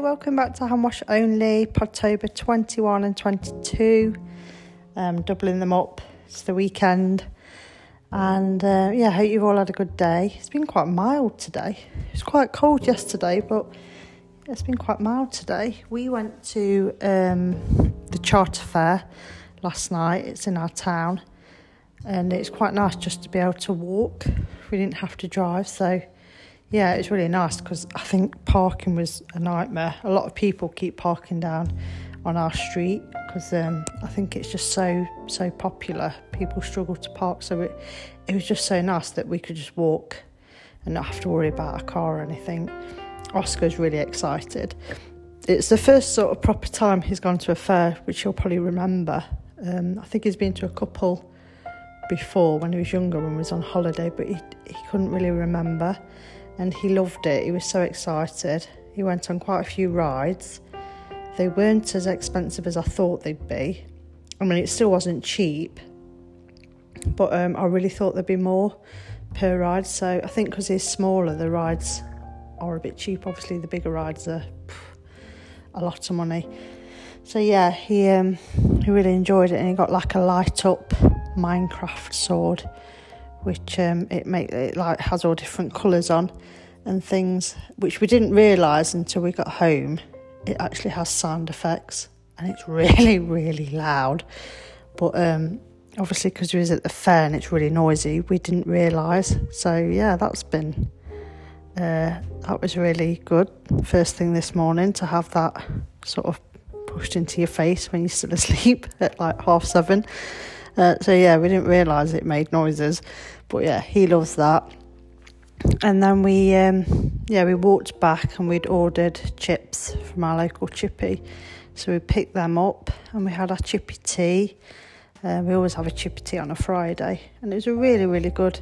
Welcome back to Hand Wash Only, Podtober 21 and 22. Um, doubling them up. It's the weekend. And uh, yeah, hope you've all had a good day. It's been quite mild today. It was quite cold yesterday, but it's been quite mild today. We went to um, the Charter Fair last night. It's in our town. And it's quite nice just to be able to walk. We didn't have to drive, so yeah, it's really nice because I think parking was a nightmare. A lot of people keep parking down on our street because um, I think it's just so so popular. People struggle to park, so it it was just so nice that we could just walk and not have to worry about a car or anything. Oscar's really excited. It's the first sort of proper time he's gone to a fair, which he'll probably remember. Um, I think he's been to a couple before when he was younger, when he was on holiday, but he he couldn't really remember and he loved it. He was so excited. He went on quite a few rides. They weren't as expensive as I thought they'd be. I mean, it still wasn't cheap, but um, I really thought there'd be more per ride. So I think because he's smaller, the rides are a bit cheap. Obviously, the bigger rides are pff, a lot of money. So yeah, he um, he really enjoyed it, and he got like a light up Minecraft sword which um, it make it like has all different colours on and things, which we didn't realise until we got home. It actually has sound effects and it's really really loud. But um, obviously, because we was at the fair and it's really noisy, we didn't realise. So yeah, that's been uh, that was really good. First thing this morning to have that sort of pushed into your face when you're still asleep at like half seven. Uh, so yeah, we didn't realise it made noises, but yeah, he loves that. And then we, um, yeah, we walked back and we'd ordered chips from our local chippy, so we picked them up and we had our chippy tea. Uh, we always have a chippy tea on a Friday, and it was a really, really good,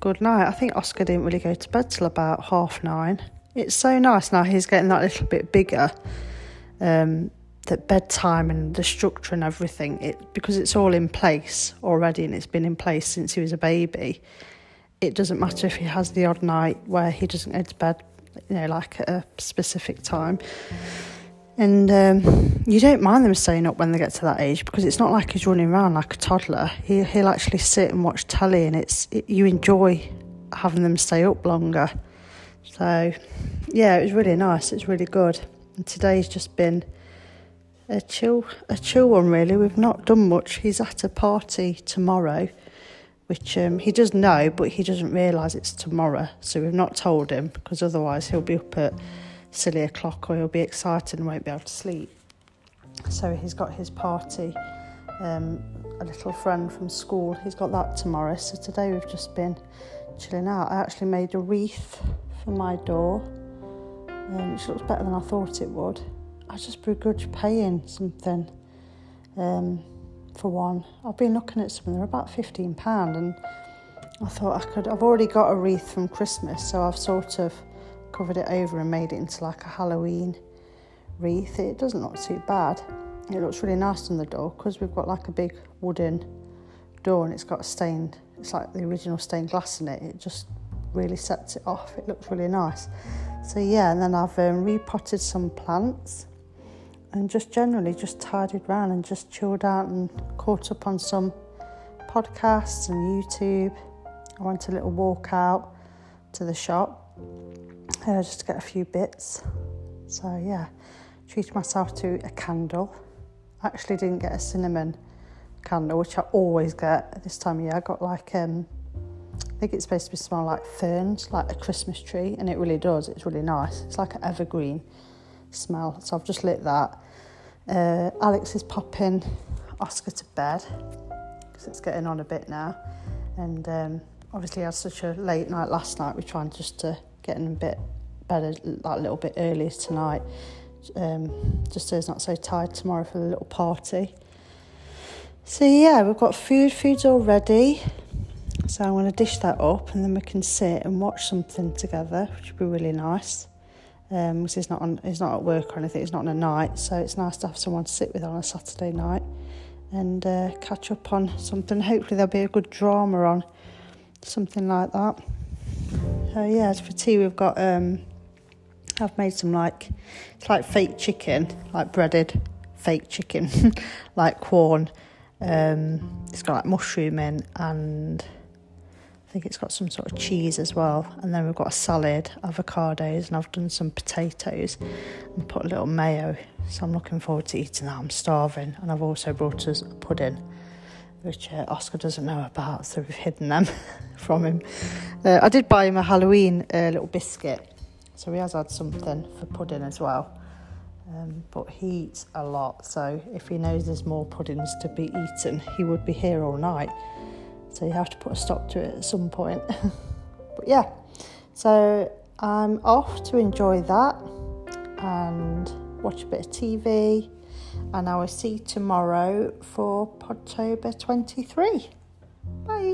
good night. I think Oscar didn't really go to bed till about half nine. It's so nice now. He's getting that little bit bigger. Um, that bedtime and the structure and everything, it because it's all in place already and it's been in place since he was a baby. It doesn't matter if he has the odd night where he doesn't go to bed, you know, like at a specific time. And um, you don't mind them staying up when they get to that age because it's not like he's running around like a toddler. He, he'll actually sit and watch telly, and it's it, you enjoy having them stay up longer. So, yeah, it was really nice. It's really good. And today's just been a chill a chill one really. We've not done much. He's at a party tomorrow, which um, he does know, but he doesn't realise it's tomorrow. So we've not told him because otherwise he'll be up at silly o'clock or he'll be excited and won't be able to sleep. So he's got his party. Um, a little friend from school. He's got that tomorrow. So today we've just been chilling out. I actually made a wreath for my door, um, which looks better than I thought it would. I just begrudge paying something um, for one. I've been looking at some, they're about £15 and I thought I could, I've already got a wreath from Christmas, so I've sort of covered it over and made it into like a Halloween wreath. It doesn't look too bad. It looks really nice on the door because we've got like a big wooden door and it's got a stained, it's like the original stained glass in it. It just really sets it off. It looks really nice. So yeah, and then I've um, repotted some plants and just generally just tidied around and just chilled out and caught up on some podcasts and YouTube. I went a little walk out to the shop uh, just to get a few bits. So yeah, treated myself to a candle. I actually didn't get a cinnamon candle, which I always get this time of year. I got like um, I think it's supposed to be smell like ferns, like a Christmas tree, and it really does. It's really nice. It's like an evergreen smell. So I've just lit that. Uh, Alex is popping Oscar to bed because it's getting on a bit now. And um, obviously, I had such a late night last night. We're trying just to get in a bit better, like a little bit earlier tonight, um, just so he's not so tired tomorrow for the little party. So yeah, we've got food. Food's all ready. So I'm going to dish that up, and then we can sit and watch something together, which would be really nice um, because he's not on, he's not at work or anything. He's not on a night, so it's nice to have someone to sit with on a Saturday night and uh, catch up on something. Hopefully, there'll be a good drama on something like that. So yeah, as for tea, we've got um, I've made some like it's like fake chicken, like breaded fake chicken, like Quorn. Um, it's got like mushroom in and I think it's got some sort of cheese as well. And then we've got a salad, avocados, and I've done some potatoes and put a little mayo. So I'm looking forward to eating that. I'm starving. And I've also brought us a pudding, which uh, Oscar doesn't know about, so we've hidden them from him. Uh, I did buy him a Halloween uh, little biscuit, so he has had something for pudding as well. Um, but he eats a lot, so if he knows there's more puddings to be eaten, he would be here all night. So you have to put a stop to it at some point. but yeah, so I'm off to enjoy that and watch a bit of TV. And I will see you tomorrow for Podtober 23. Bye.